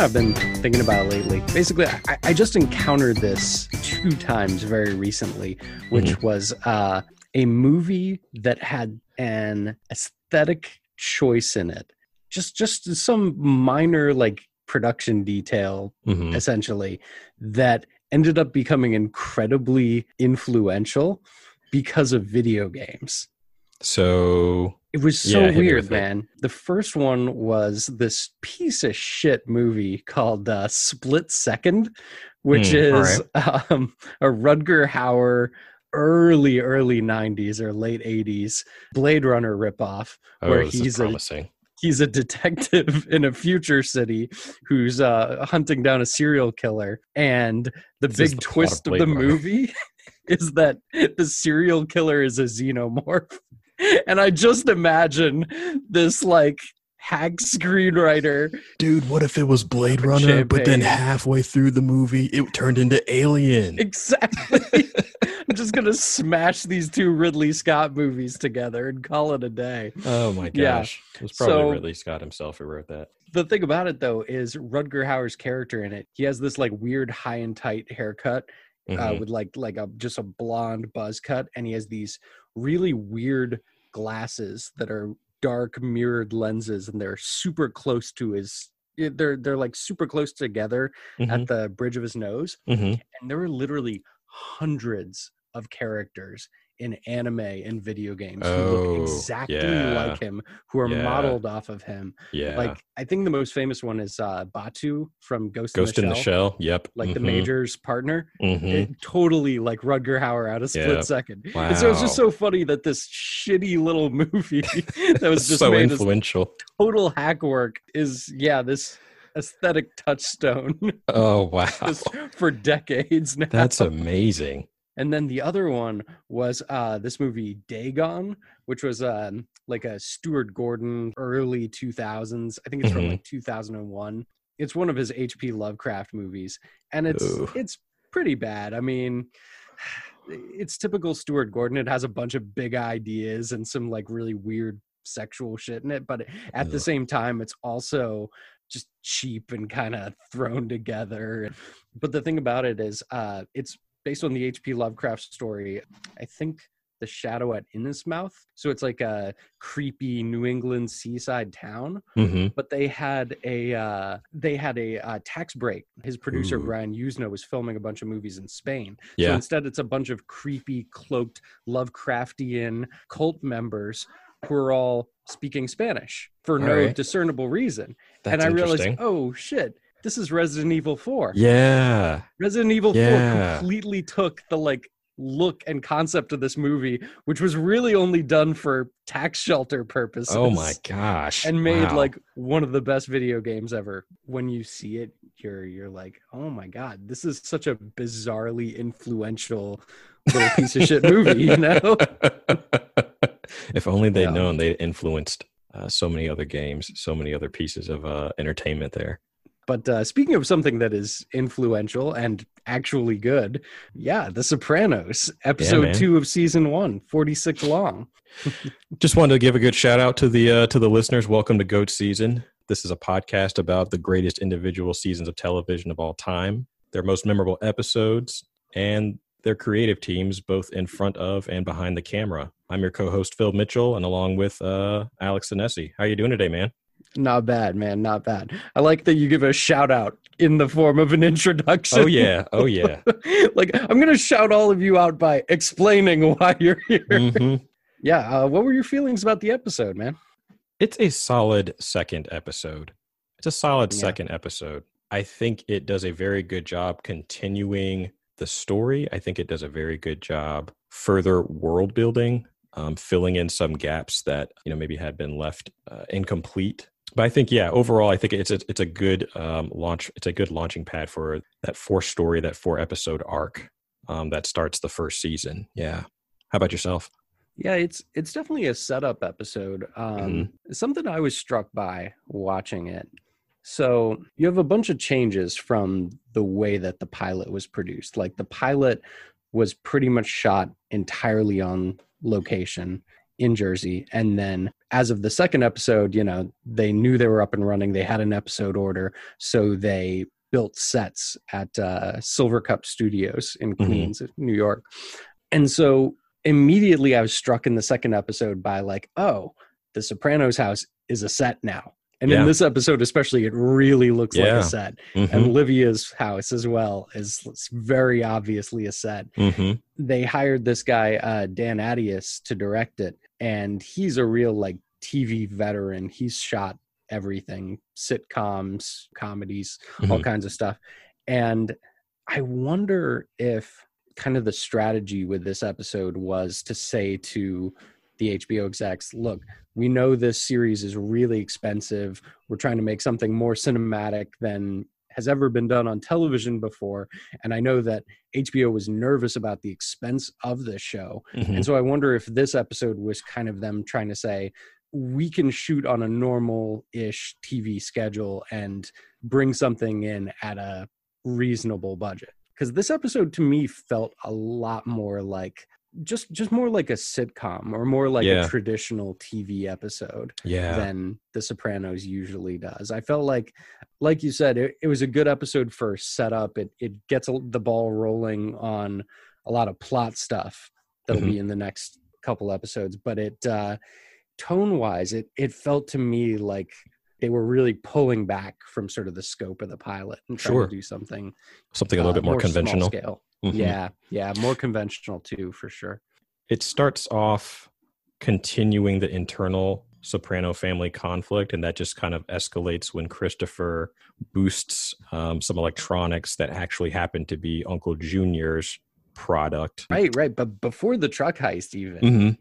Something I've been thinking about lately. Basically, I, I just encountered this two times very recently, which was uh, a movie that had an aesthetic choice in it. Just, just some minor like production detail, Mhm. essentially, that ended up becoming incredibly influential because of video games. So It was so Yeah, weird, with it. man. The first one was this piece of shit movie called uh, Split Second, which Hmm, is um, a Rutger Hauer early, early 90s or late 80s Blade Runner ripoff oh, where he's a he's a detective in a future city who's uh, hunting down a serial killer and the This big plot of twist of, the Runner. movie is that the serial killer is a xenomorph and i just imagine this like hack screenwriter Dude, what if it was Blade Runner, but then halfway through the movie it turned into Alien? exactly i'm just gonna smash these two ridley scott movies together and call it a day Oh my Yeah. gosh. It was probably So- Ridley Scott himself who wrote that. the thing about it though is Rutger Hauer's character in it. He has this like weird high and tight haircut uh, Mhm. with like like a just a blonde buzz cut, and he has these really weird glasses that are dark mirrored lenses, and they're super close to his. eh, They're they're like super close together Mhm. at the bridge of his nose, Mhm. and there were literally hundreds of characters in anime and video games who Oh, look exactly yeah. like him, who are Yeah. modeled off of him. Yeah. Like I think the most famous one is uh Batou from Ghost, Ghost in in the, the Shell, Shell. Yep. like the Mhm. Major's partner. Mhm. It- totally like Rutger Hauer out of split Yeah. second. And so it's just so funny that this shitty little movie that was just so made influential. total hack work is yeah, this aesthetic touchstone Oh wow. for decades now. That's amazing. And then the other one was uh, this movie Dagon, which was um, like a Stuart Gordon early 2000s. I think it's from Mhm. like 2001. It's one of his H.P. Lovecraft movies, and it's Ooh. it's pretty bad. I mean, it's typical Stuart Gordon. It has a bunch of big ideas and some like really weird sexual shit in it, but at the same time, it's also just cheap and kind of thrown together. But the thing about it is, uh, it's based on the H.P. Lovecraft story. I think the shadow at Innsmouth. So it's like a creepy New England seaside town. hmm But they had a uh, they had a uh, tax break. His producer Ooh. Brian Yuzna was filming a bunch of movies in Spain. Yeah. So instead, it's a bunch of creepy, cloaked Lovecraftian cult members who are all speaking Spanish for All no right. discernible reason. That's and I realized, oh shit, this is Resident Evil 4. Yeah. Resident Evil 4 completely took the like look and concept of this movie, which was really only done for tax shelter purposes. Oh my gosh. And made Wow. like one of the best video games ever. When you see it, you're you're like, oh my god, this is such a bizarrely influential little piece of shit movie, you know? if only they'd Yeah. known they influenced uh, so many other games, so many other pieces of uh, entertainment there. But uh, speaking of something that is influential and actually good, yeah, The Sopranos, episode man. two of season one, 46 long. Just wanted to give a good shout out to the uh, to the listeners. Welcome to Goat Season. This is a podcast about the greatest individual seasons of television of all time, their most memorable episodes, and their creative teams, both in front of and behind the camera. I'm your co-host Phil Mitchell, and along with uh, Alex Sinesi. How are you doing today, man? Not bad, man. Not bad. I like that you give a shout out in the form of an introduction. Oh yeah, oh yeah. like, I'm going to shout all of you out by explaining why you're here. Mhm. Yeah. Uh, what were your feelings about the episode, man? It's a solid second episode. It's a solid Yeah. second episode. I think it does a very good job continuing the story. I think it does a very good job further world building, um, filling in some gaps that you know maybe had been left uh, incomplete. But I think, yeah, overall, I think it's a, it's a good um, launch. It's a good launching pad for that four story, that four episode arc um, that starts the first season. Yeah. How about yourself? Yeah, it's it's definitely a setup episode. Um, Something I was struck by watching it. So you have a bunch of changes from the way that the pilot was produced. Like the pilot was pretty much shot entirely on location in Jersey, and then as of the second episode, you know they knew they were up and running. They had an episode order, so they built sets at uh, Silvercup Studios in Mhm. Queens, New York, and so immediately I was struck in the second episode by like, oh, the Sopranos house is a set now. And Yeah. in this episode, especially, it really looks like a set. Mhm, And Livia's house as well is very obviously a set. mhm. They hired this guy, uh, Dan Attias, to direct it. And he's a real like TV veteran. He's shot everything sitcoms, comedies, all Mhm. kinds of stuff. And I wonder if kind of the strategy with this episode was to say to the HBO execs, look, we know this series is really expensive. We're trying to make something more cinematic than has ever been done on television before. And I know that HBO was nervous about the expense of this show. Mhm. And so I wonder if this episode was kind of them trying to say, we can shoot on a normal ish TV schedule and bring something in at a reasonable budget. Because this episode to me felt a lot more like just just more like a sitcom or more like Yeah. a traditional TV episode Yeah. than The Sopranos usually does. I felt like, like you said, it, it was a good episode for setup. It it gets a, the ball rolling on a lot of plot stuff that'll be in the next couple episodes. But it uh, tone wise, it it felt to me like they were really pulling back from sort of the scope of the pilot and trying Sure. to do something Something a little uh, bit more small conventional. scale. Mhm. Yeah, yeah, more conventional too, for sure. It starts off continuing the internal Soprano family conflict, and that just kind of escalates when Christopher boosts um, some electronics that actually happen to be Uncle Junior's product. Right, right. But before the truck heist, even Mhm.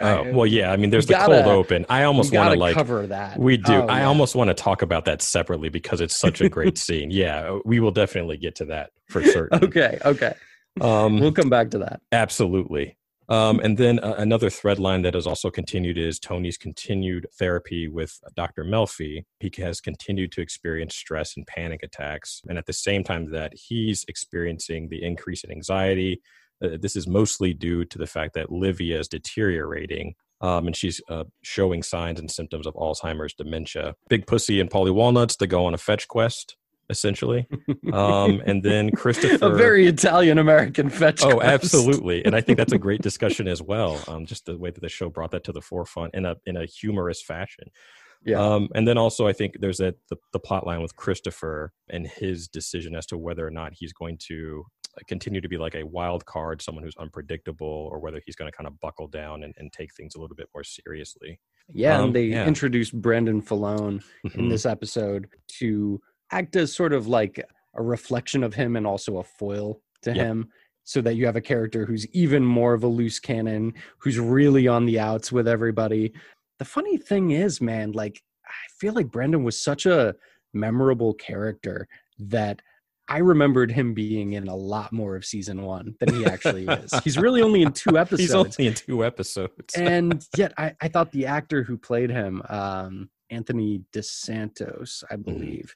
Oh, well, yeah. I mean, there's the cold open. I almost want to like cover that. We do. Oh, I yeah. almost want to talk about that separately because it's such a great scene. Yeah, we will definitely get to that for certain. Okay, okay. Um, We'll come back to that. Absolutely. Um, and then uh, another thread line that has also continued is Tony's continued therapy with Dr. Melfi. He has continued to experience stress and panic attacks. And at the same time that he's experiencing the increase in anxiety, uh, this is mostly due to the fact that Livia is deteriorating. Um, and she's uh, showing signs and symptoms of Alzheimer's dementia. Big Pussy and Paulie Walnuts to go on a fetch quest, essentially. Um, and then Christopher. A very Italian American fetch. Oh, quest. absolutely, and I think that's a great discussion as well. Um, just the way that the show brought that to the forefront in a in a humorous fashion. Yeah. Um, and then also, I think there's that the, the plot line with Christopher and his decision as to whether or not he's going to continue to be like a wild card, someone who's unpredictable, or whether he's going to kind of buckle down and, and take things a little bit more seriously. Yeah, Um, and they yeah. introduced Brendan Filone in Mhm. this episode to act as sort of like a reflection of him and also a foil to Yep. him. so that you have a character who's even more of a loose cannon, who's really on the outs with everybody. The funny thing is, man, like I feel like Brendan was such a memorable character that I remembered him being in a lot more of season one than he actually is. He's really only in two episodes. He's only in two episodes. and yet I, I thought the actor who played him, um, Anthony DeSando, I believe,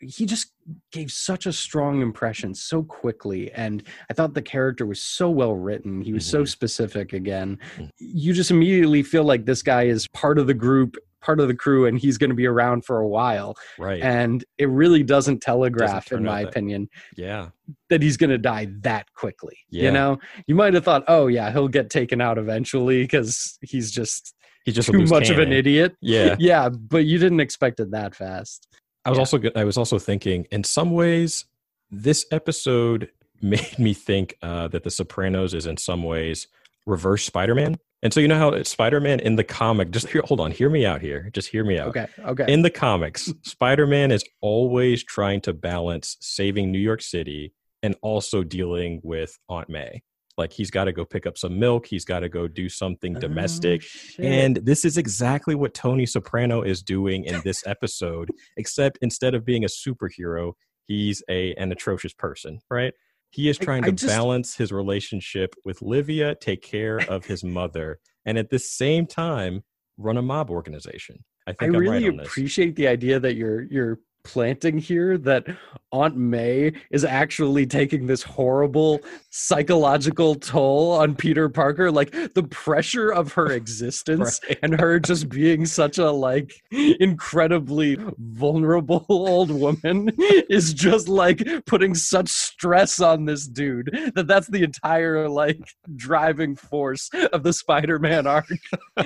he just gave such a strong impression so quickly and i thought the character was so well written he was Mhm. so specific again Mm. you just immediately feel like this guy is part of the group part of the crew and he's going to be around for a while right. and it really doesn't telegraph turn in my that- opinion yeah. that he's going to die that quickly Yeah. you know you might have thought oh yeah he'll get taken out eventually because he's just He's just too much of an idiot Yeah. yeah but you didn't expect it that fast I was Yeah. also good. I was also thinking, in some ways, this episode made me think uh, that The Sopranos is in some ways reverse Spider-Man. And so you know how Spider-Man in the comic, just hold on, hear me out here. Just hear me out. okay okay In the comics, Spider-Man is always trying to balance saving New York City and also dealing with Aunt May. Like he's got to go pick up some milk. He's got to go do something oh, domestic. Oh, shit. And this is exactly what Tony Soprano is doing in this episode, except instead of being a superhero, he's a an atrocious person, right? He is trying I to just- balance his relationship with Livia, take care of his mother, and at the same time run a mob organization. I I think I am really right on this. appreciate the idea that you're you're planting here that Aunt May is actually taking this horrible psychological toll on Peter Parker like the pressure of her existence Right. and her just being such a like incredibly vulnerable old woman is just like putting such stress on this dude that that's the entire like driving force of the Spider-Man arc.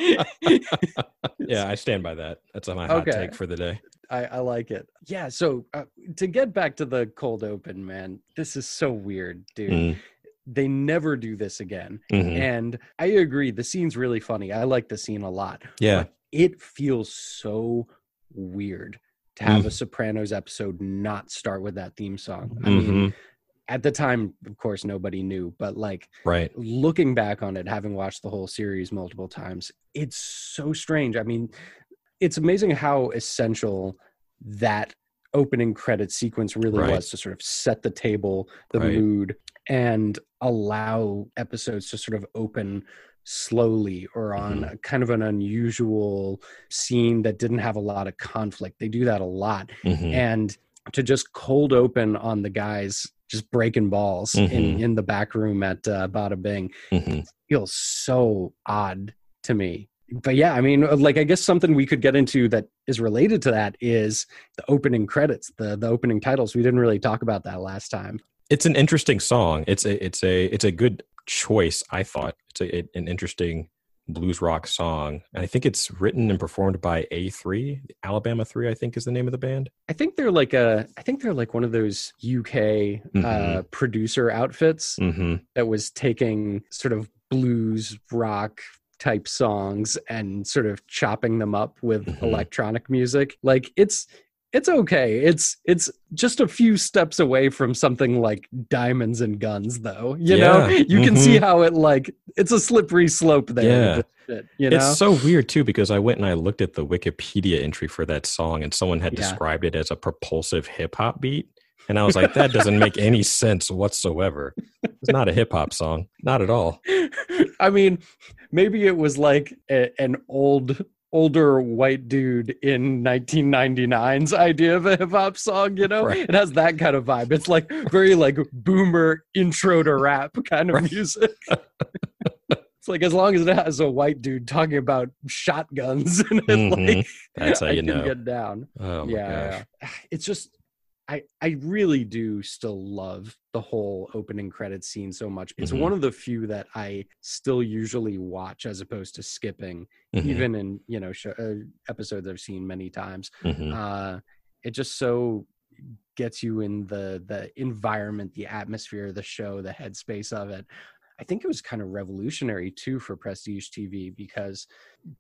yeah, I stand by that. That's my hot Okay. take for the day. I, I like it. Yeah. So uh, to get back to the cold open, man, this is so weird, dude. Mm, They never do this again. mhm. And I agree. The scene's really funny. I like the scene a lot. Yeah, But it feels so weird to have Mm. a Sopranos episode not start with that theme song. I mean, mhm, at the time, of course, nobody knew, but like right. looking back on it, having watched the whole series multiple times, it's so strange. I mean, it's amazing how essential that opening credit sequence really Right. was to sort of set the table, the Right. mood, and allow episodes to sort of open slowly or on Mhm. a kind of an unusual scene that didn't have a lot of conflict. They do that a lot mhm. and to just cold open on the guys just breaking balls in, Mhm. in the back room at uh, Bada Bing Mhm. feels so odd to me. But yeah, I mean, like I guess something we could get into that is related to that is the opening credits, the the opening titles. We didn't really talk about that last time. it's an interesting song. It's a it's a it's a good choice. I thought it's a, an interesting blues rock song, and I think it's written and performed by A three, Alabama three. I think is the name of the band. I think they're like a, I think they're like one of those UK uh, Mhm. producer outfits Mm-hmm. that was taking sort of blues rock type songs and sort of chopping them up with Mhm. electronic music like it's it's okay it's it's just a few steps away from something like diamonds and guns though you know Yeah, you can see mhm. how it like it's a slippery slope there Yeah. shit, you know It's so weird too because I went and I looked at the Wikipedia entry for that song, and someone had Yeah. described it as a propulsive hip hop beat. And I was like, that doesn't make any sense whatsoever. It's not a hip hop song, not at all. I mean, maybe it was like a, an old, older white dude in 1999's idea of a hip hop song. You know, Right. it has that kind of vibe. It's like very like boomer intro to rap kind of Right. music. it's like as long as it has a white dude talking about shotguns and it, Mhm. like That's how you can know. get down Oh yeah, yeah. it's just I I really do still love the whole opening credit scene so much. It's Mhm. one of the few that I still usually watch as opposed to skipping, Mhm, even in you know show, uh, episodes I've seen many times. mhm. Uh, it just so gets you in the the environment, the atmosphere, the show, the headspace of it. I think it was kind of revolutionary too for prestige TV because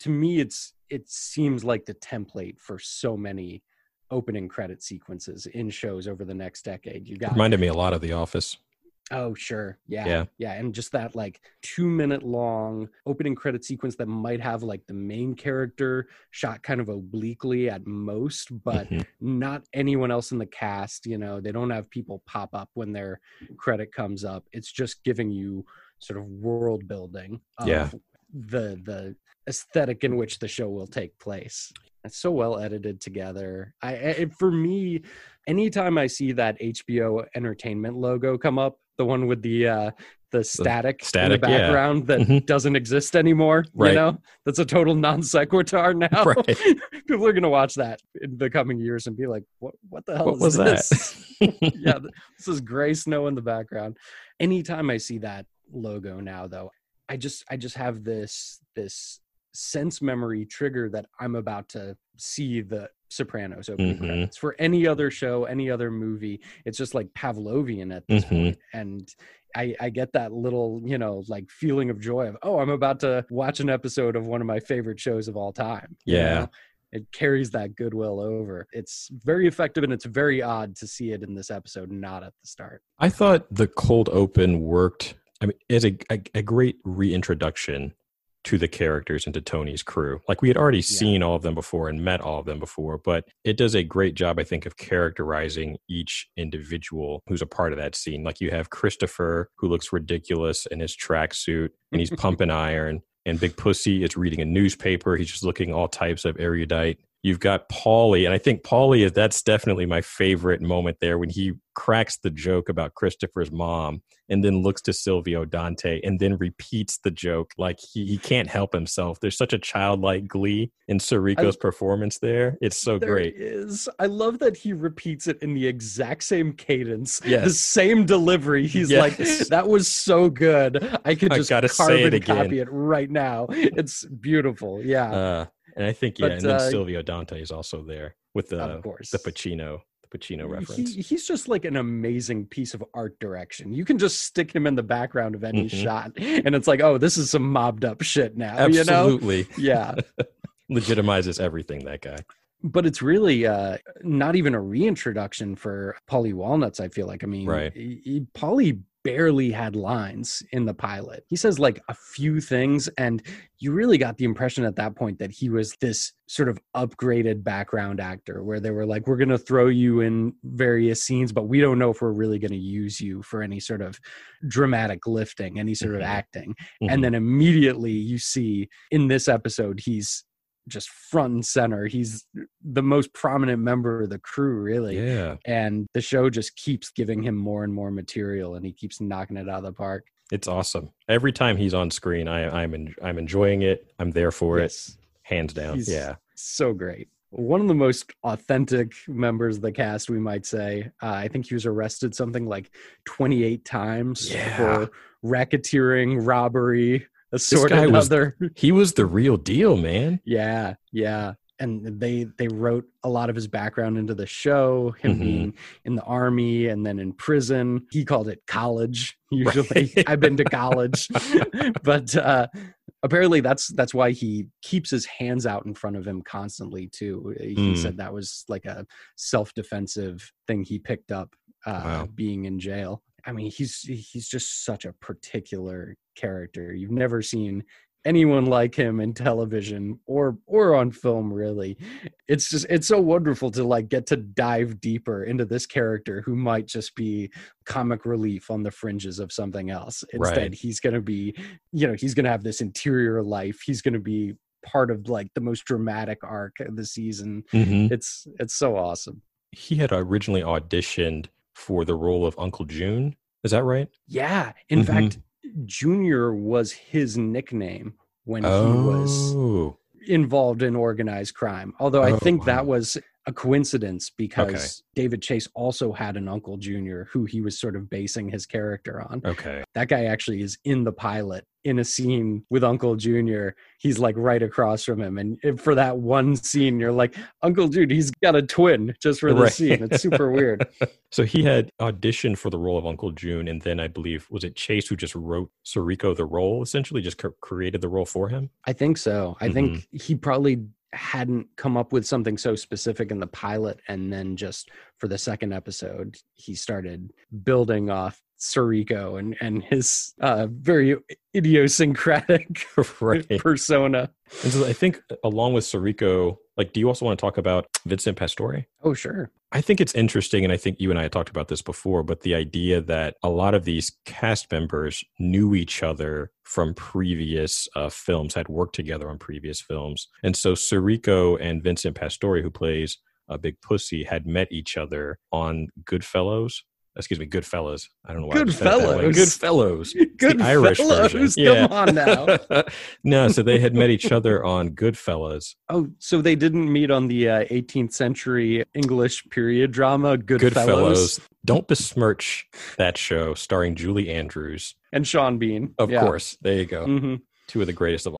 to me it's it seems like the template for so many opening credit sequences in shows over the next decade. You got Reminded me a lot of The Office. Oh, sure. Yeah. Yeah. Yeah. And just that like two minute long opening credit sequence that might have like the main character shot kind of obliquely at most, but Mhm. not anyone else in the cast. You know, they don't have people pop up when their credit comes up. It's just giving you sort of world building of Yeah. the the aesthetic in which the show will take place. It's so well edited together. I, it- for me, anytime I see that HBO Entertainment logo come up, the one with the uh the static, static, in the yeah. background that Mhm. doesn't exist anymore. Right. You know, that's a total non sequitur now. Right. People are gonna watch that in the coming years and be like, "What? What the hell What was this?" that? yeah, this is gray snow in the background. Anytime I see that logo now, though, I just I just have this this sense memory trigger that I'm about to see the Sopranos opening Mhm. credits. For any other show, any other movie, it's just like Pavlovian at this Mhm. point. And I, I get that little, you know, like feeling of joy of, oh, I'm about to watch an episode of one of my favorite shows of all time. you Yeah. know? It carries that goodwill over. It's very effective and it's very odd to see it in this episode, not at the start. I thought the cold open worked. I mean, it's a, a, a great reintroduction to the characters and to Tony's crew. Like we had already seen all of them before and met all of them before, but it does a great job, I think, of characterizing each individual who's a part of that scene. Like you have Christopher, who looks ridiculous in his tracksuit and he's pumping iron, and Big Pussy is reading a newspaper. He's just looking all types of erudite. You've got Paulie, and I think Paulie is that's definitely my favorite moment there when he cracks the joke about Christopher's mom and then looks to Silvio Dante and then repeats the joke like he, he can't help himself. There's such a childlike glee in Sirico's performance there. It's so There great. is. I love that he repeats it in the exact same cadence, the same delivery. He's like, "That was so good. I could I just gotta carve say it and again." copy it right now. It's beautiful." Yeah, Uh, and I think yeah, But, and then uh, Silvio Dante is also there with the of course. the Pacino the Pacino reference. He, he's just like an amazing piece of art direction. You can just stick him in the background of any Mhm. shot, and it's like, oh, this is some mobbed up shit now. You know? Absolutely Yeah. legitimizes everything. That guy. but it's really uh not even a reintroduction for Paulie Walnuts. I feel like I mean, Right. Paulie barely had lines in the pilot. He says like a few things, and you really got the impression at that point that he was this sort of upgraded background actor, where they were like, "We're going to throw you in various scenes, but we don't know if we're really going to use you for any sort of dramatic lifting, any sort Mhm. of acting." Mhm. and then immediately you see in this episode he's just front and center he's the most prominent member of the crew really yeah, and the show just keeps giving him more and more material and he keeps knocking it out of the park it's awesome. Every time he's on screen, I, I'm en- I'm enjoying it. I'm there for it, hands down. He's yeah, so great one of the most authentic members of the cast we might say uh, i think he was arrested something like 28 times Yeah. for racketeering robbery assault guy was- other he was the real deal, man. Yeah, yeah. And they they wrote a lot of his background into the show, him Mhm. being in the army and then in prison. He called it college. Usually. I've been to college. but uh apparently that's that's why he keeps his hands out in front of him constantly too. He Mm. said that was like a self-defensive thing he picked up uh Wow. being in jail. I mean, he's he's just such a particular character. You've never seen anyone like him in television or or on film really it's just it's so wonderful to like get to dive deeper into this character who might just be comic relief on the fringes of something else instead Right. he's going to be you know he's going to have this interior life he's going to be part of like the most dramatic arc of the season Mhm. it's it's so awesome He had originally auditioned for the role of Uncle June. Is that right? yeah in Mhm. fact junior was his nickname when he was Oh, involved in organized crime. Although I Oh, think that was a coincidence because David Chase also had an uncle junior who he was sort of basing his character on. okay. That guy actually is in the pilot in a scene with Uncle Junior. He's like right across from him. And if- for that one scene, you're like, Uncle Jude, he's got a twin just for this Right. scene. It's super weird. So he had auditioned for the role of Uncle June, and then I believe was it Chase who just wrote Sirico the role, essentially just cr- created the role for him. I think so. I think Mm-hmm. he probably hadn't come up with something so specific in the pilot and then just for the second episode he started building off Sirico and and his uh, very idiosyncratic right. persona. And so I think along with Sirico, like, do you also want to talk about Vincent Pastore? Oh, sure. I think it's interesting, and I think you and I talked about this before, but the idea that a lot of these cast members knew each other from previous uh, films, had worked together on previous films. And so Sirico and Vincent Pastore, who plays a uh, Big Pussy, had met each other on Goodfellas excuse me, Goodfellas. I don't know why. Goodfellas. Goodfellas. Good Irish fellows. version. Yeah. Come on now. no, so they had met each other on Goodfellas. Oh, so they didn't meet on the uh, 18th century English period drama Goodfellas. Goodfellas. Don't besmirch that show starring Julie Andrews and Sean Bean. Of yeah. course. There you go. Mm-hmm. Two of the greatest of all.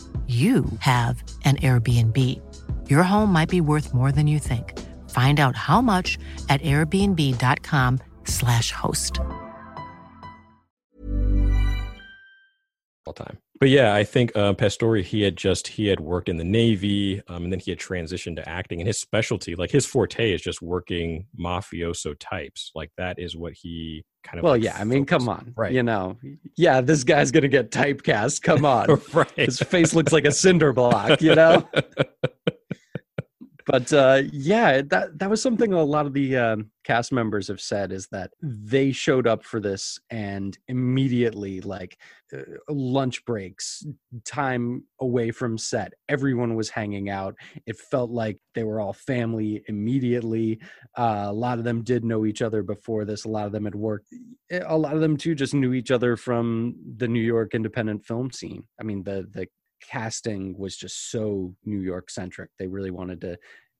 you have an Airbnb. Your home might be worth more than you think. Find out how much at airbnb.com/slash host. All time. But yeah, I think uh, Pastore, he had just, he had worked in the Navy um, and then he had transitioned to acting. And his specialty, like his forte is just working mafioso types. Like that is what he kind of well like yeah i mean come on right. you know yeah this guy's gonna get typecast come on. Right. His face looks like a cinder block you know but uh, yeah, that that was something a lot of the um, cast members have said is that they showed up for this and immediately, like uh, lunch breaks, time away from set, everyone was hanging out. It felt like they were all family immediately. Uh, a lot of them did know each other before this. A lot of them had worked. Eh, a lot of them too just knew each other from the New York independent film scene. I mean, the the casting was just so New York centric. They really wanted to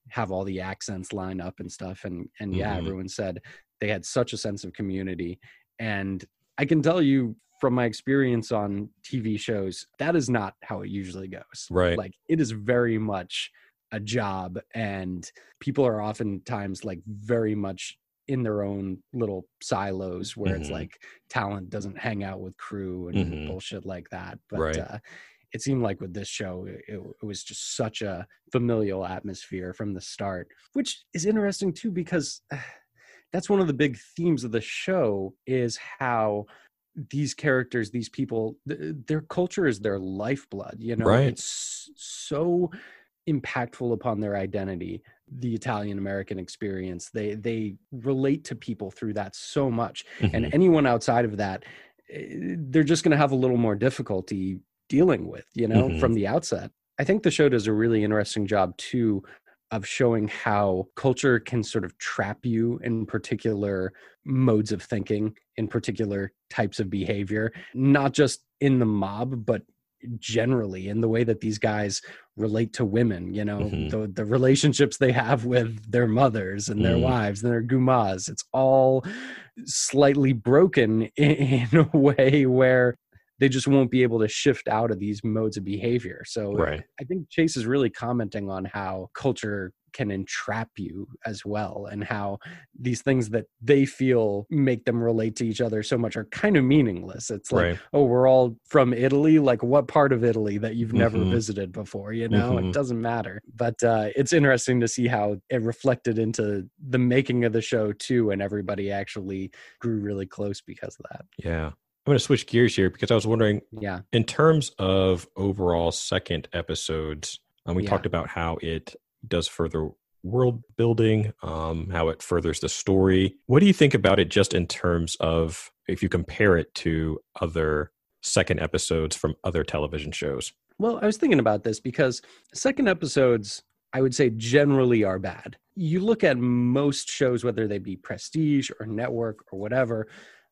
have all the accents line up and stuff. And and yeah, mm-hmm. everyone said they had such a sense of community. And I can tell you from my experience on TV shows, that is not how it usually goes. Right. Like it is very much a job and people are oftentimes like very much in their own little silos where mm-hmm. it's like talent doesn't hang out with crew and mm-hmm. bullshit like that. But right. uh, it seemed like with this show it, it, was just such a familial atmosphere from the start which is interesting too because that's one of the big themes of the show is how these characters these people th- their culture is their lifeblood you know right. it's so impactful upon their identity the italian american experience they they relate to people through that so much mm-hmm. and anyone outside of that eh, they're just going to have a little more difficulty dealing with, you know, mm-hmm. from the outset. I think the show does a really interesting job too of showing how culture can sort of trap you in particular modes of thinking, in particular types of behavior, not just in the mob, but generally in the way that these guys relate to women you know mm-hmm. the, the relationships they have with their mothers and their mm. wives and their gumas it's all slightly broken in, in a way where they just won't be able to shift out of these modes of behavior. So right. I think Chase is really commenting on how culture can entrap you as well and how these things that they feel make them relate to each other so much are kind of meaningless it's like right. oh we're all from italy like what part of italy that you've never mm-hmm. visited before you know mm-hmm. it doesn't matter but uh, it's interesting to see how it reflected into the making of the show too and everybody actually grew really close because of that yeah I'm going to switch gears here because I was wondering, yeah, in terms of overall second episodes, um, we yeah. talked about how it does further world building, um, how it furthers the story. What do you think about it just in terms of if you compare it to other second episodes from other television shows? Well, I was thinking about this because second episodes, I would say, generally are bad. You look at most shows, whether they be prestige or network or whatever,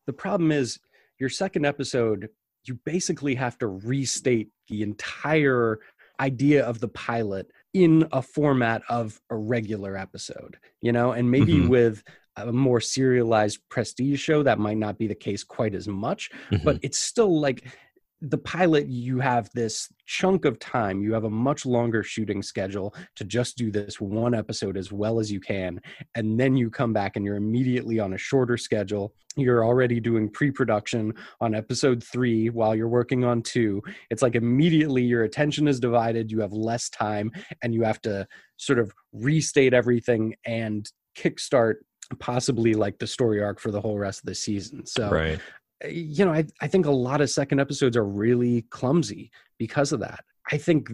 the problem is your second episode, you basically have to restate the entire idea of the pilot in a format of a regular episode, you know, and maybe Mhm. with a more serialized prestige show, that might not be the case quite as much, but it's still like the pilot, you have this chunk of time, you have a much longer shooting schedule to just do this one episode as well as you can. And then you come back and you're immediately on a shorter schedule. You're already doing pre production on episode three while you're working on two. It's like immediately your attention is divided, you have less time, and you have to sort of restate everything and kickstart possibly like the story arc for the whole rest of the season. So right. You know, I, I think a lot of second episodes are really clumsy because of that. I think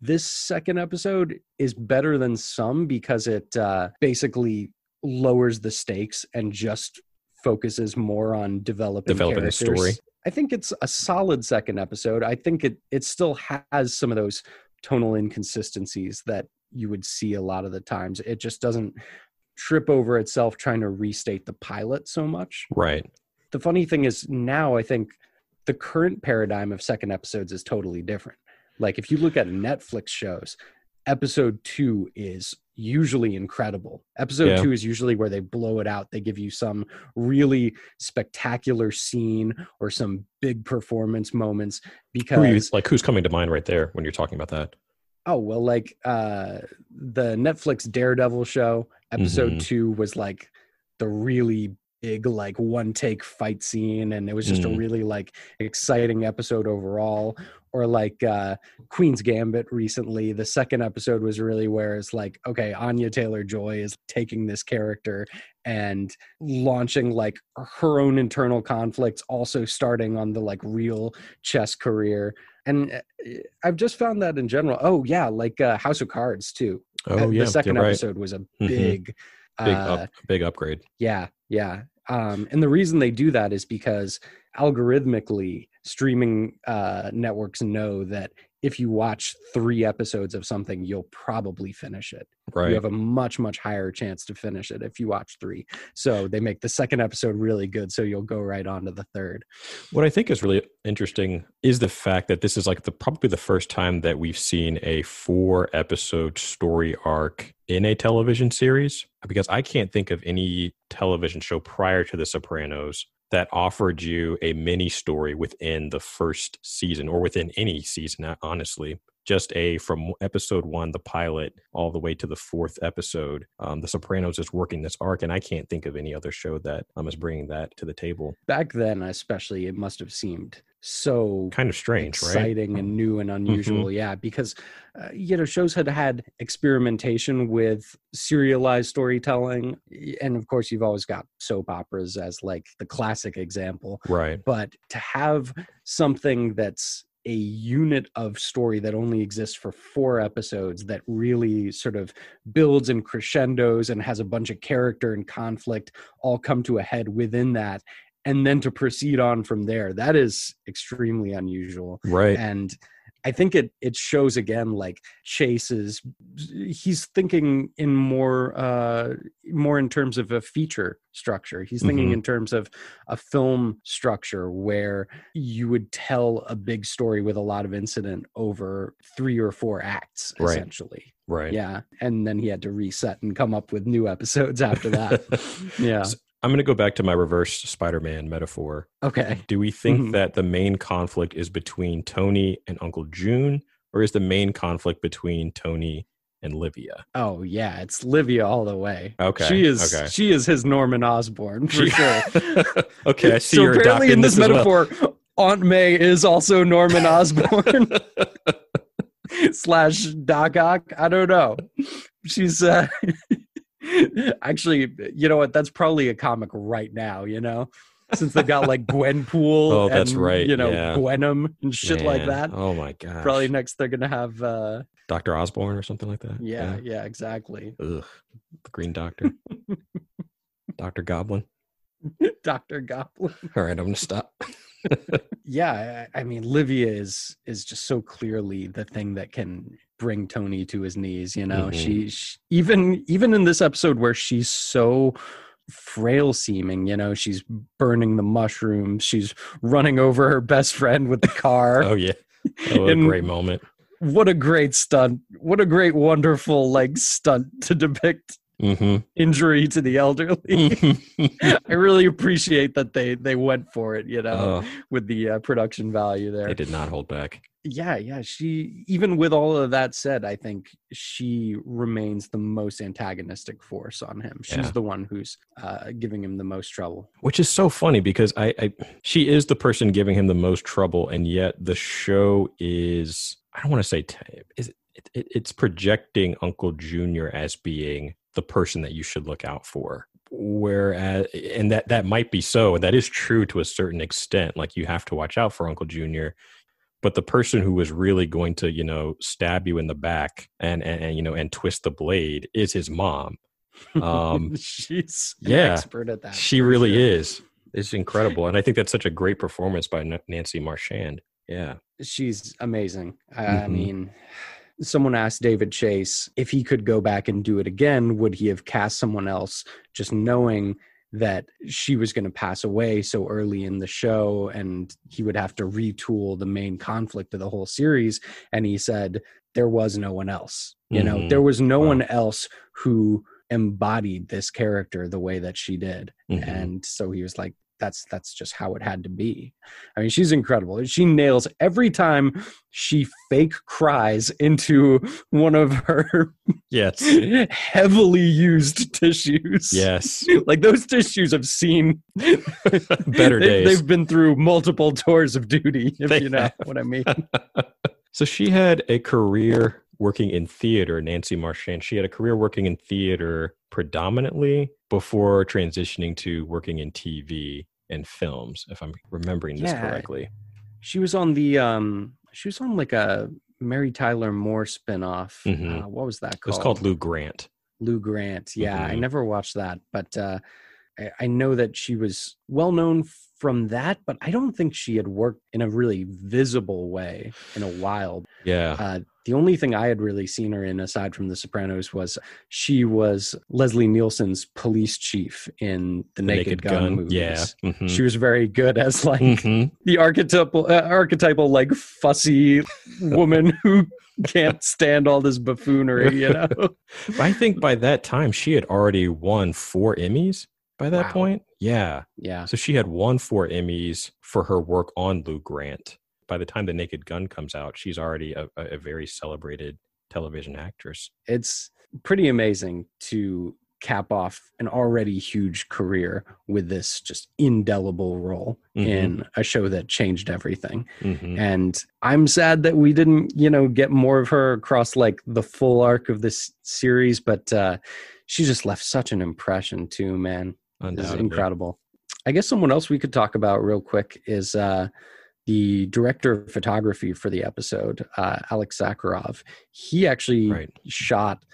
this second episode is better than some because it uh, basically lowers the stakes and just focuses more on developing Developing the story. I think it's a solid second episode. I think it it still has some of those tonal inconsistencies that you would see a lot of the times. It just doesn't trip over itself trying to restate the pilot so much Right. The funny thing is now I think the current paradigm of second episodes is totally different. Like if you look at Netflix shows, episode 2 is usually incredible. Episode Yeah. 2 is usually where they blow it out. They give you some really spectacular scene or some big performance moments Who you, because like who's coming to mind right there when you're talking about that? oh well like uh the Netflix Daredevil show episode Mhm. 2 was like the really big like one take fight scene and it was just Mm. a really like exciting episode overall or like uh Queen's Gambit recently the second episode was really where it's like okay Anya Taylor Joy is taking this character and launching like her own internal conflicts also starting on the like real chess career and uh, I've just found that in general oh yeah like uh, House of Cards too Oh Uh, yeah, the second right. episode was a Mhm. big Big uh, up, big upgrade. yeah, yeah. Um, and the reason they do that is because algorithmically, streaming uh, networks know that if you watch three episodes of something, you'll probably finish it. Right. You have a much, much higher chance to finish it if you watch three. So they make the second episode really good, so you'll go right on to the third. What I think is really interesting is the fact that this is like the probably the first time that we've seen a four episode story arc in a television series because I can't think of any television show prior to The Sopranos that offered you a mini story within the first season or within any season honestly. Just a from episode one the pilot all the way to the fourth episode um, the sopranos is working this arc and i can't think of any other show that um, is bringing that to the table. Back then, especially, it must have seemed so kind of strange right Mm-hmm. exciting and new and unusual yeah because uh, you know shows had had experimentation with serialized storytelling and of course you've always got soap operas as like the classic example right but to have something that's a unit of story that only exists for four episodes that really sort of builds and crescendos and has a bunch of character and conflict all come to a head within that and then to proceed on from there. That is extremely unusual. Right. And i think it it shows again like chase's he's thinking in more uh more in terms of a feature structure. He's thinking Mhm. in terms of a film structure where you would tell a big story with a lot of incident over three or four acts Right. essentially. Right. Yeah. And then he had to reset and come up with new episodes after that. Yeah. So i'm going to go back to my reverse spider-man metaphor okay do we think Mhm. that the main conflict is between tony and uncle june or is the main conflict between tony and livia Oh yeah, it's Livia all the way. Okay, she is. okay. She is his Norman Osborn for sure. okay i see so you're apparently, in this, well. metaphor, Aunt May is also Norman Osborn slash Doc Ock. I don't know. She's uh, actually, you know what? That's probably a comic right now. You know, since they've got like Gwenpool. Oh, that's and, right, You know, yeah. Gwenom and shit like that. oh my god Probably next they're gonna have uh Dr. Osborn or something like that. Yeah, yeah, exactly. Ugh. The Green Doctor. Dr. Goblin. Dr. Goblin. All right, I'm gonna stop. yeah, I, I mean, Livia is is just so clearly the thing that can bring Tony to his knees. You know, Mhm. she, she even even in this episode where she's so frail seeming you know she's burning the mushrooms she's running over her best friend with the car Oh yeah. Oh, a great moment. what a great stunt what a great wonderful like stunt to depict hmm injury to the elderly. I really appreciate that they they went for it you know Oh, with the uh, production value there. They did not hold back. yeah yeah she even with all of that said i think she remains the most antagonistic force on him. She's Yeah. the one who's uh giving him the most trouble. Which is so funny because I, I she is the person giving him the most trouble, and yet the show is I don't want to say t- is it, it, it's projecting Uncle Junior as being the person that you should look out for. Whereas, and that that might be so, and that is true to a certain extent. Like you have to watch out for Uncle Junior, but the person who was really going to, you know, stab you in the back and and, and you know and twist the blade is his mom. Um, she's an yeah, expert at that she really sure. is. It's incredible, and I think that's such a great performance by Nancy Marchand. Yeah, she's amazing. I, I Mhm. mean, someone asked David Chase if he could go back and do it again, would he have cast someone else, just knowing that she was going to pass away so early in the show and he would have to retool the main conflict of the whole series? And he said, there was no one else. You know, Mhm. there was no Wow. one else who embodied this character the way that she did Mhm. and so he was like that's that's just how it had to be i mean she's incredible she nails every time she fake cries into one of her yes, heavily used tissues yes, like those tissues have seen Better days. they've been through multiple tours of duty if They you know have. what i mean so she had a career working in theater. Nancy Marchand. She had a career working in theater predominantly before transitioning to working in TV and films. If I'm remembering this Yeah. correctly. she was on the um she was on like a mary tyler moore spinoff Mhm. uh, what was that called? It was called Lou Grant. Lou Grant. Yeah, I Mhm. never watched that, but uh, I, I know that she was well known from that. But I don't think she had worked in a really visible way in a while. Yeah. Uh, the only thing I had really seen her in, aside from The Sopranos, was she was Leslie Nielsen's police chief in the, The Naked, Gun, movies. Yeah. mhm, She was very good as like mhm. the archetypal uh, archetypal like fussy woman who can't stand all this buffoonery, you know. I think by that time she had already won four Emmys by that Wow. point. Yeah. yeah. So she had won four Emmys for her work on Lou Grant. By the time The Naked Gun comes out, she's already a, a very celebrated television actress. it's pretty amazing to cap off an already huge career with this just indelible role Mhm. in a show that changed everything. Mhm. And I'm sad that we didn't, you know, get more of her across like the full arc of this series, but uh she just left such an impression too, man. This is incredible. I guess someone else we could talk about real quick is uh the director of photography for the episode, uh, Alex Sakharov. He actually Right. shot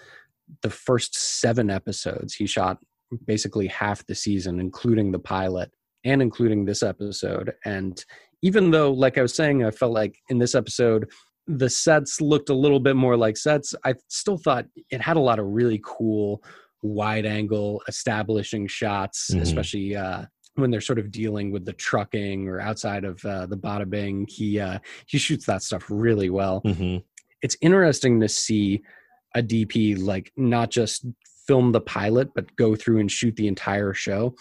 the first seven episodes. He shot basically half the season, including the pilot and including this episode. And even though, like I was saying, I felt like in this episode, the sets looked a little bit more like sets, I still thought it had a lot of really cool wide angle establishing shots, Mhm. especially uh, when they're sort of dealing with the trucking or outside of uh, the bada bing. He uh, he shoots that stuff really well Mhm. it's interesting to see a DP like not just film the pilot but go through and shoot the entire show.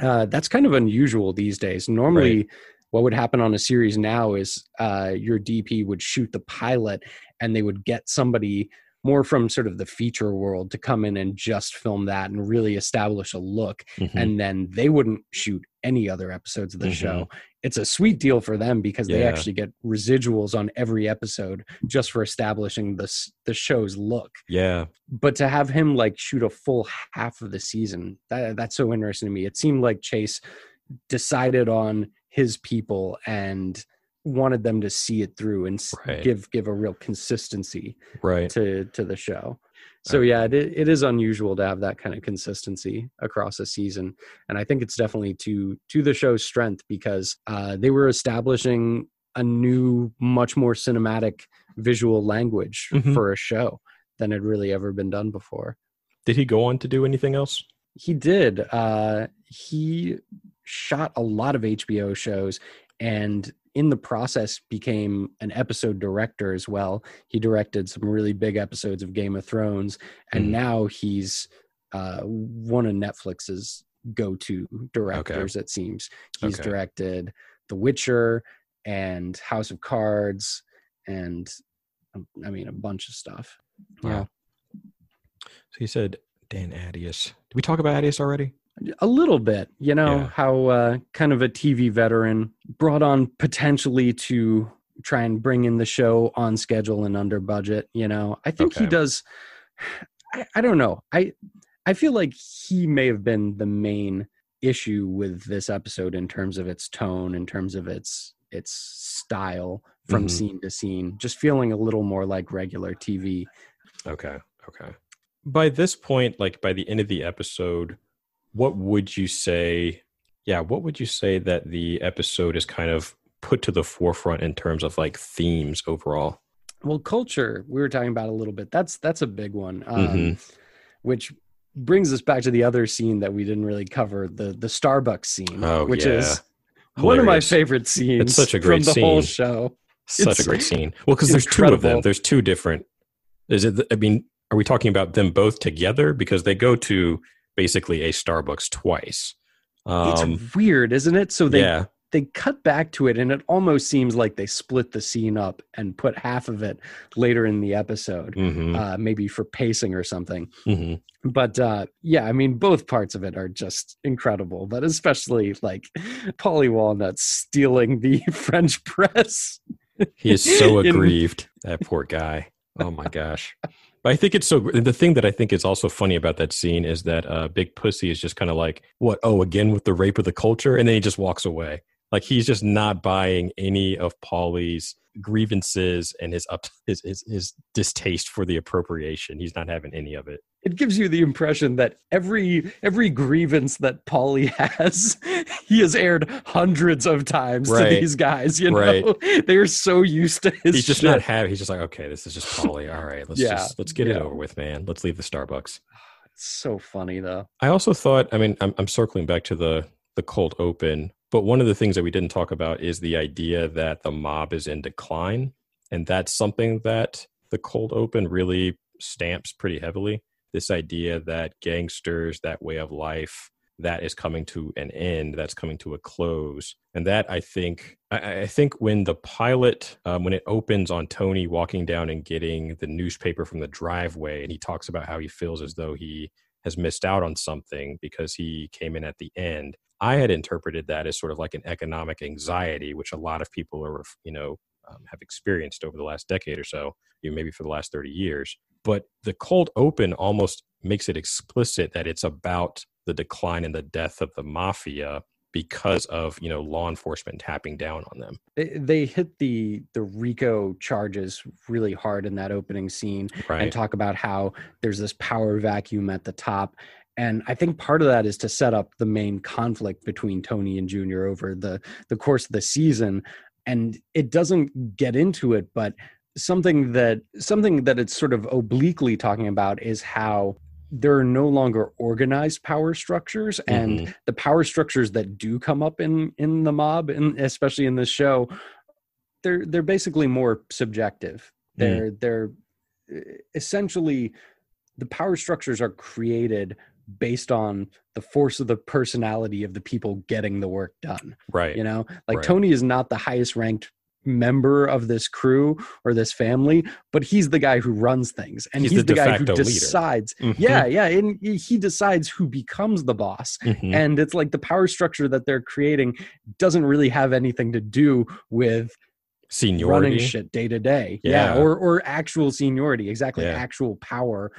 Uh, that's kind of unusual these days. Normally, Right. what would happen on a series now is uh, your DP would shoot the pilot and they would get somebody more from sort of the feature world to come in and just film that and really establish a look Mhm. and then they wouldn't shoot any other episodes of the Mhm. show. It's a sweet deal for them because they actually get residuals on every episode just for establishing this the show's look. yeah. But to have him like shoot a full half of the season, that that's so interesting to me. It seemed like Chase decided on his people and wanted them to see it through and Right. give give a real consistency right to to the show. So yeah, it, it is unusual to have that kind of consistency across a season, and I think it's definitely to to the show's strength because uh, they were establishing a new, much more cinematic visual language Mhm. for a show than had really ever been done before. did he go on to do anything else He did. Uh, he shot a lot of HBO shows and in the process became an episode director as well. He directed some really big episodes of Game of Thrones and Mhm. now he's uh, one of Netflix's go-to directors it seems. He's Okay. directed The Witcher and House of Cards and um, I mean a bunch of stuff. Wow. so you said Dan Attias did we talk about Attias already a little bit you know Yeah. how uh, kind of a tv veteran brought on potentially to try and bring in the show on schedule and under budget you know i think he does I, I don't know i i feel like he may have been the main issue with this episode in terms of its tone in terms of its its style from Mhm. scene to scene just feeling a little more like regular tv Okay. Okay. By this point, like by the end of the episode, what would you say? Yeah, what would you say that the episode is kind of put to the forefront in terms of like themes overall? well culture we were talking about a little bit that's that's a big one um, Mhm. which brings us back to the other scene that we didn't really cover the the starbucks scene Oh, which yeah. is one of my favorite scenes It's such a great from the whole show Such a great scene. Well, because there's two of them. There's two different. Is it? I mean, are we talking about them both together? Because they go to basically a Starbucks twice. Um, it's weird isn't it so they yeah. they cut back to it and it almost seems like they split the scene up and put half of it later in the episode hmm uh, maybe for pacing or something hmm but uh yeah i mean both parts of it are just incredible but especially like Paulie walnut stealing the french press He is so in- aggrieved. that poor guy. Oh my gosh. But I think it's so. The thing that I think is also funny about that scene is that uh, Big Pussy is just kind of like, "What? Oh, again with the rape of the culture," and then he just walks away. Like he's just not buying any of Paulie's grievances and his up his, his his distaste for the appropriation. He's not having any of it. it gives you the impression that every every grievance that Paulie has, he has aired hundreds of times Right. to these guys. You know, Right. they're so used to his. he's just shit. not having. He's just like, okay, this is just Paulie. All right, let's Yeah, just let's get it over with, man. Let's leave the Starbucks. It's so funny though. I also thought, I mean, I'm, I'm circling back to the the cold open, but one of the things that we didn't talk about is the idea that the mob is in decline, and that's something that the cold open really stamps pretty heavily. This idea that gangsters, that way of life, that is coming to an end, that's coming to a close, and that I think, I, I think when the pilot, um, when it opens on Tony walking down and getting the newspaper from the driveway, and he talks about how he feels as though he has missed out on something because he came in at the end. I had interpreted that as sort of like an economic anxiety, which a lot of people are, you know, um, have experienced over the last decade or so, maybe for the last 30 years. But the cold open almost makes it explicit that it's about the decline and the death of the mafia because of, you know, law enforcement tapping down on them. They, they hit the the RICO charges really hard in that opening scene Right. and talk about how there's this power vacuum at the top. And I think part of that is to set up the main conflict between Tony and Junior over the the course of the season. And it doesn't get into it, but something that something that it's sort of obliquely talking about is how there are no longer organized power structures and Mhm. the power structures that do come up in in the mob and especially in this show they're they're basically more subjective they're they're uh, essentially the power structures are created based on the force of the personality of the people getting the work done right. you know like Right. tony is not the highest ranked member of this crew or this family but he's the guy who runs things and He's he's, the the, guy who decides Mhm. yeah yeah and he decides who becomes the boss Mhm. and it's like the power structure that they're creating doesn't really have anything to do with Seniority. running shit day to day Yeah. yeah or or actual seniority exactly Yeah. actual power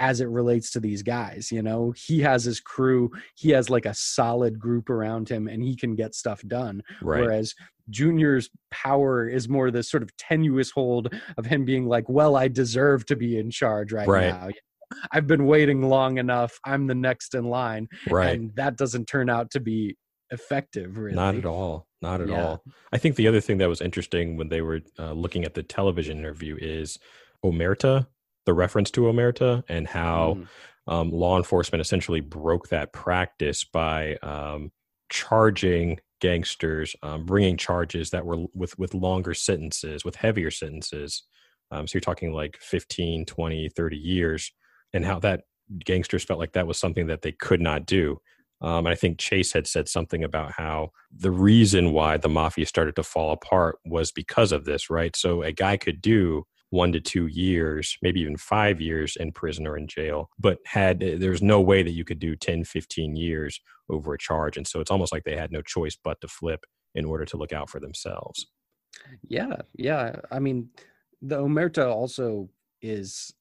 as it relates to these guys you know he has his crew he has like a solid group around him and he can get stuff done Right. whereas junior's power is more this sort of tenuous hold of him being like well i deserve to be in charge right, Right. now i've been waiting long enough i'm the next in line right. and that doesn't turn out to be effective really Not at all. Not at Yeah. all. I think the other thing that was interesting when they were uh, looking at the television interview is Omerta, the reference to Omerta, and how Mm. um, law enforcement essentially broke that practice by um, charging gangsters, um, bringing charges that were with with longer sentences, with heavier sentences. Um, so you're talking like 15, 20, 30 years, and how that gangsters felt like that was something that they could not do. Um, and I think Chase had said something about how the reason why the mafia started to fall apart was because of this, right? So a guy could do one to two years, maybe even five years in prison or in jail, but had there's no way that you could do 10, 15 years over a charge. And so it's almost like they had no choice but to flip in order to look out for themselves. Yeah, yeah. I mean, the omerta also is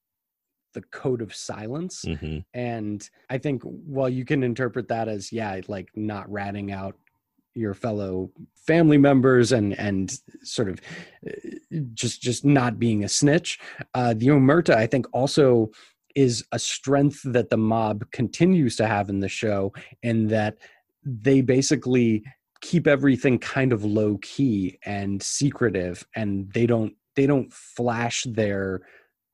the code of silence, hmm and I think while you can interpret that as yeah, like not ratting out your fellow family members and and sort of uh, just just not being a snitch, uh, the omerta I think also is a strength that the mob continues to have in the show, in that they basically keep everything kind of low key and secretive and they don't they don't flash their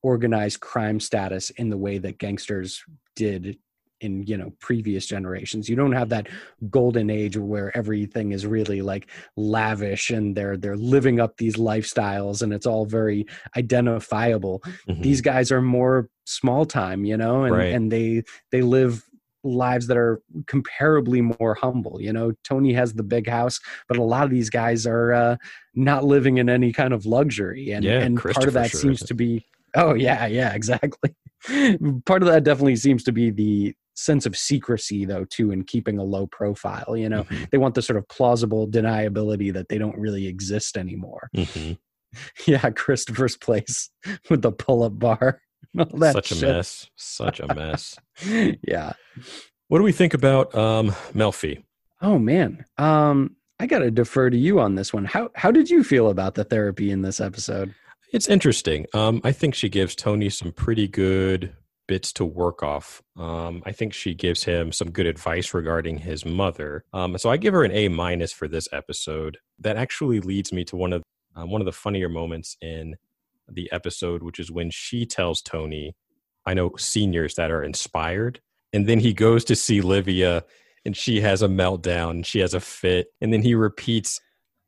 organized crime status in the way that gangsters did in you know previous generations. You don't have that golden age where everything is really like lavish and they're they're living up these lifestyles and it's all very identifiable. Mhm. these guys are more small time you know and Right. and they they live lives that are comparably more humble you know. Tony has the big house but a lot of these guys are uh not living in any kind of luxury and Yeah, and part of that sure seems to be oh yeah yeah exactly. Part of that definitely seems to be the sense of secrecy though too in keeping a low profile you know Mhm. they want the sort of plausible deniability that they don't really exist anymore Mhm. yeah christopher's place with the pull-up bar and all that Such a mess. Such a mess. yeah What do we think about um, Melfi? oh man um i gotta defer to you on this one how how did you feel about the therapy in this episode It's interesting. Um, I think she gives Tony some pretty good bits to work off. Um, I think she gives him some good advice regarding his mother. Um, so I give her an A minus for this episode. That actually leads me to one of um, one of the funnier moments in the episode, which is when she tells Tony, "I know seniors that are inspired," and then he goes to see Livia, and she has a meltdown, she has a fit, and then he repeats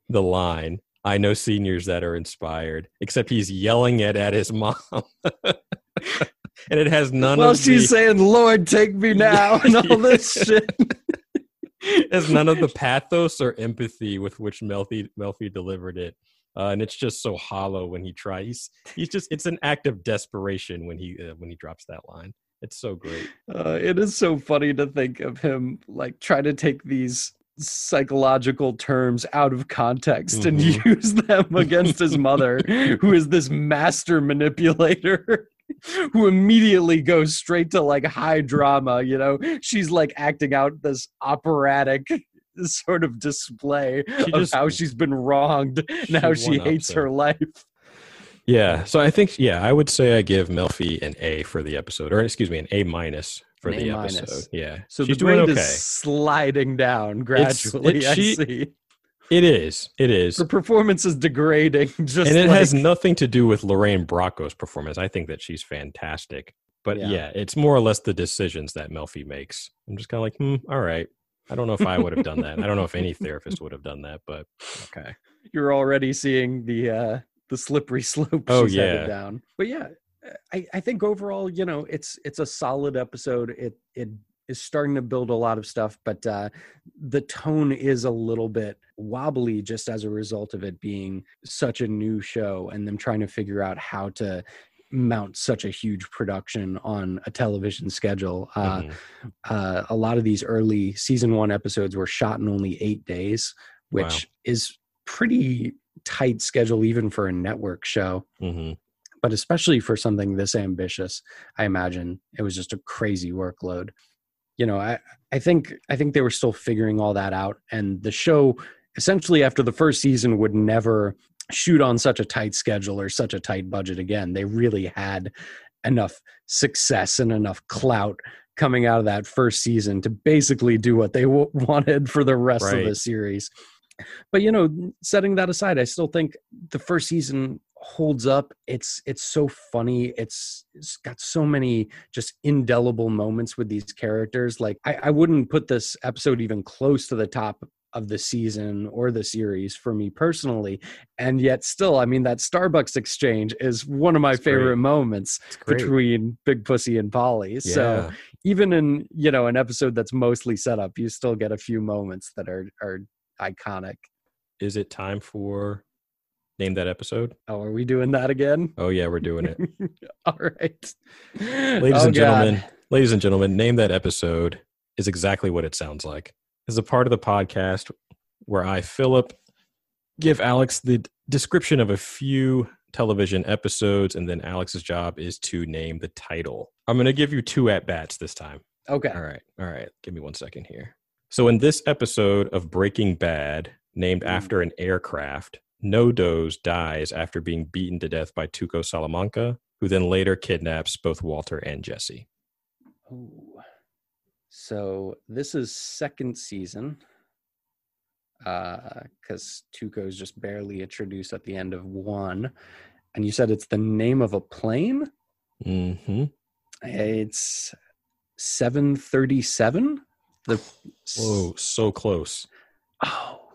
the line. I know seniors that are inspired, except he's yelling it at his mom. and it has none well of she's the, saying lord take me now and all this shit it has none of the pathos or empathy with which Melfi Melfi delivered it. Uh, and it's just so hollow when he tries. He's, he's just it's an act of desperation when he uh, when he drops that line. It's so great. Uh, it is so funny to think of him like try to take these psychological terms out of context and Mhm. use them against his mother, who is this master manipulator. Who immediately goes straight to like high drama, you know? She's like acting out this operatic sort of display She of just- how she's been wronged and how She hates her life. Yeah. So I think yeah, I would say I give Melfi an A for the episode, or excuse me, an A minus for An the A minus. episode. Yeah. So she's the doing okay. is sliding down gradually. I she- see. It is. It is. Her performance is degrading. Just and it like, has nothing to do with Lorraine Bracco's performance. I think that she's fantastic. But Yeah. yeah. it's more or less the decisions that Melfi makes. I'm just kind of like, hmm, all right. I don't know if I would have done that. I don't know if any therapist would have done that, but okay. you're already seeing the uh the slippery slope Oh, she's headed yeah. down. But yeah, I, I think overall, you know, it's it's a solid episode. It it is starting to build a lot of stuff, but uh the tone is a little bit wobbly just as a result of it being such a new show and them trying to figure out how to mount such a huge production on a television schedule. Uh, Mhm. uh, a lot of these early season one episodes were shot in only eight days, which Wow. is pretty tight schedule even for a network show. Mhm. but especially for something this ambitious, I imagine it was just a crazy workload. You know, I I think I think they were still figuring all that out, and the show essentially after the first season would never shoot on such a tight schedule or such a tight budget again. They really had enough success and enough clout coming out of that first season to basically do what they w- wanted for the rest right. of the series. But you know, setting that aside, I still think the first season holds up. It's it's so funny. It's, it's got so many just indelible moments with these characters. Like I, I wouldn't put this episode even close to the top of the season or the series for me personally and yet still i mean that starbucks exchange is one of my it's favorite great. moments between big pussy and Paulie yeah. so even in you know an episode that's mostly set up you still get a few moments that are are iconic is it time for name that episode oh are we doing that again oh yeah we're doing it all right ladies oh, and gentlemen God. ladies and gentlemen name that episode is exactly what it sounds like is a part of the podcast where I, Philip, give Alex the description of a few television episodes, and then Alex's job is to name the title. I'm going to give you two at bats this time. Okay. All right. All right. Give me one second here. So, in this episode of Breaking Bad, named mm. after an aircraft, No-Doze dies after being beaten to death by Tuco Salamanca, who then later kidnaps both Walter and Jesse. Ooh. So this is second season because uh, Tuco is just barely introduced at the end of one. And you said it's the name of a plane? Mm-hmm. It's 737? The Whoa, so close. Oh,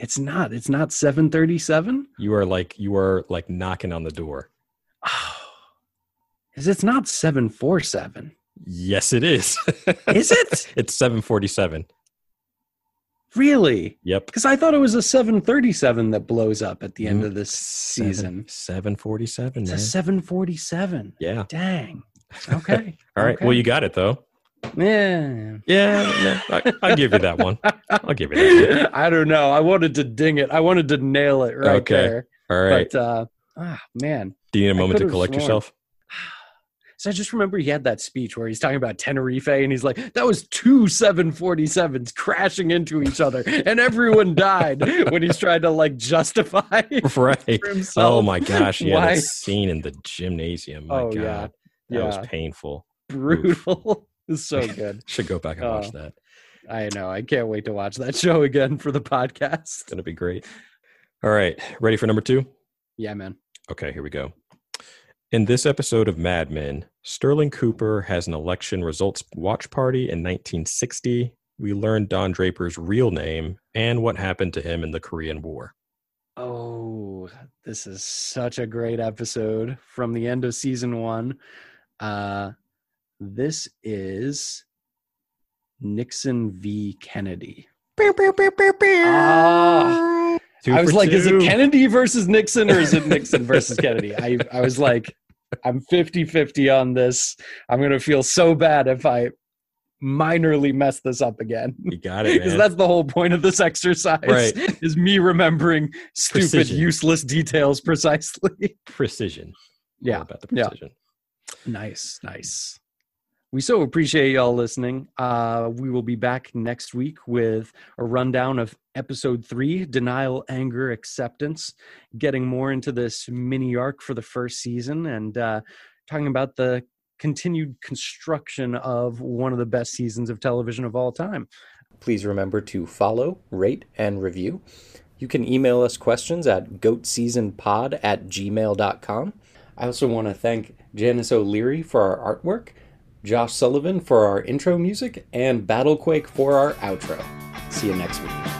it's not. It's not 737? You are like you are like knocking on the door. Oh. Is it's not 747? Yes, it is. is it? it's 747. Really? Yep. Because I thought it was a 737 that blows up at the end mm, of this season. 747. It's man. a 747. Yeah. Dang. Okay. All right. Okay. Well, you got it though. Yeah. Yeah. I, will give you that one. I'll give you that one. I don't know. I wanted to ding it. I wanted to nail it right okay. there. All right. But, uh, ah, man. Do you need a moment to collect sworn. yourself? So I just remember he had that speech where he's talking about Tenerife and he's like, that was two 747s crashing into each other and everyone died when he's trying to like justify right. Oh my gosh. Yeah. Why? That scene in the gymnasium. My oh, God. Yeah. That yeah. was painful. Brutal. It's so good. Should go back and watch oh, that. I know. I can't wait to watch that show again for the podcast. It's going to be great. All right. Ready for number two? Yeah, man. Okay, here we go. In this episode of Mad Men, Sterling Cooper has an election results watch party in 1960. We learn Don Draper's real name and what happened to him in the Korean War. Oh, this is such a great episode from the end of season one. Uh, this is Nixon v. Kennedy. Ah, I was like, two. is it Kennedy versus Nixon or is it Nixon versus Kennedy? I, I was like, I'm 50 50 on this. I'm going to feel so bad if I minorly mess this up again. You got it. Because that's the whole point of this exercise. Right. Is me remembering stupid, precision. useless details precisely. Precision. Yeah. All about the precision. Yeah. Nice. Nice. We so appreciate y'all listening. Uh, we will be back next week with a rundown of episode three Denial, Anger, Acceptance, getting more into this mini arc for the first season and uh, talking about the continued construction of one of the best seasons of television of all time. Please remember to follow, rate, and review. You can email us questions at goatseasonpod at gmail.com. I also want to thank Janice O'Leary for our artwork. Josh Sullivan for our intro music, and Battlequake for our outro. See you next week.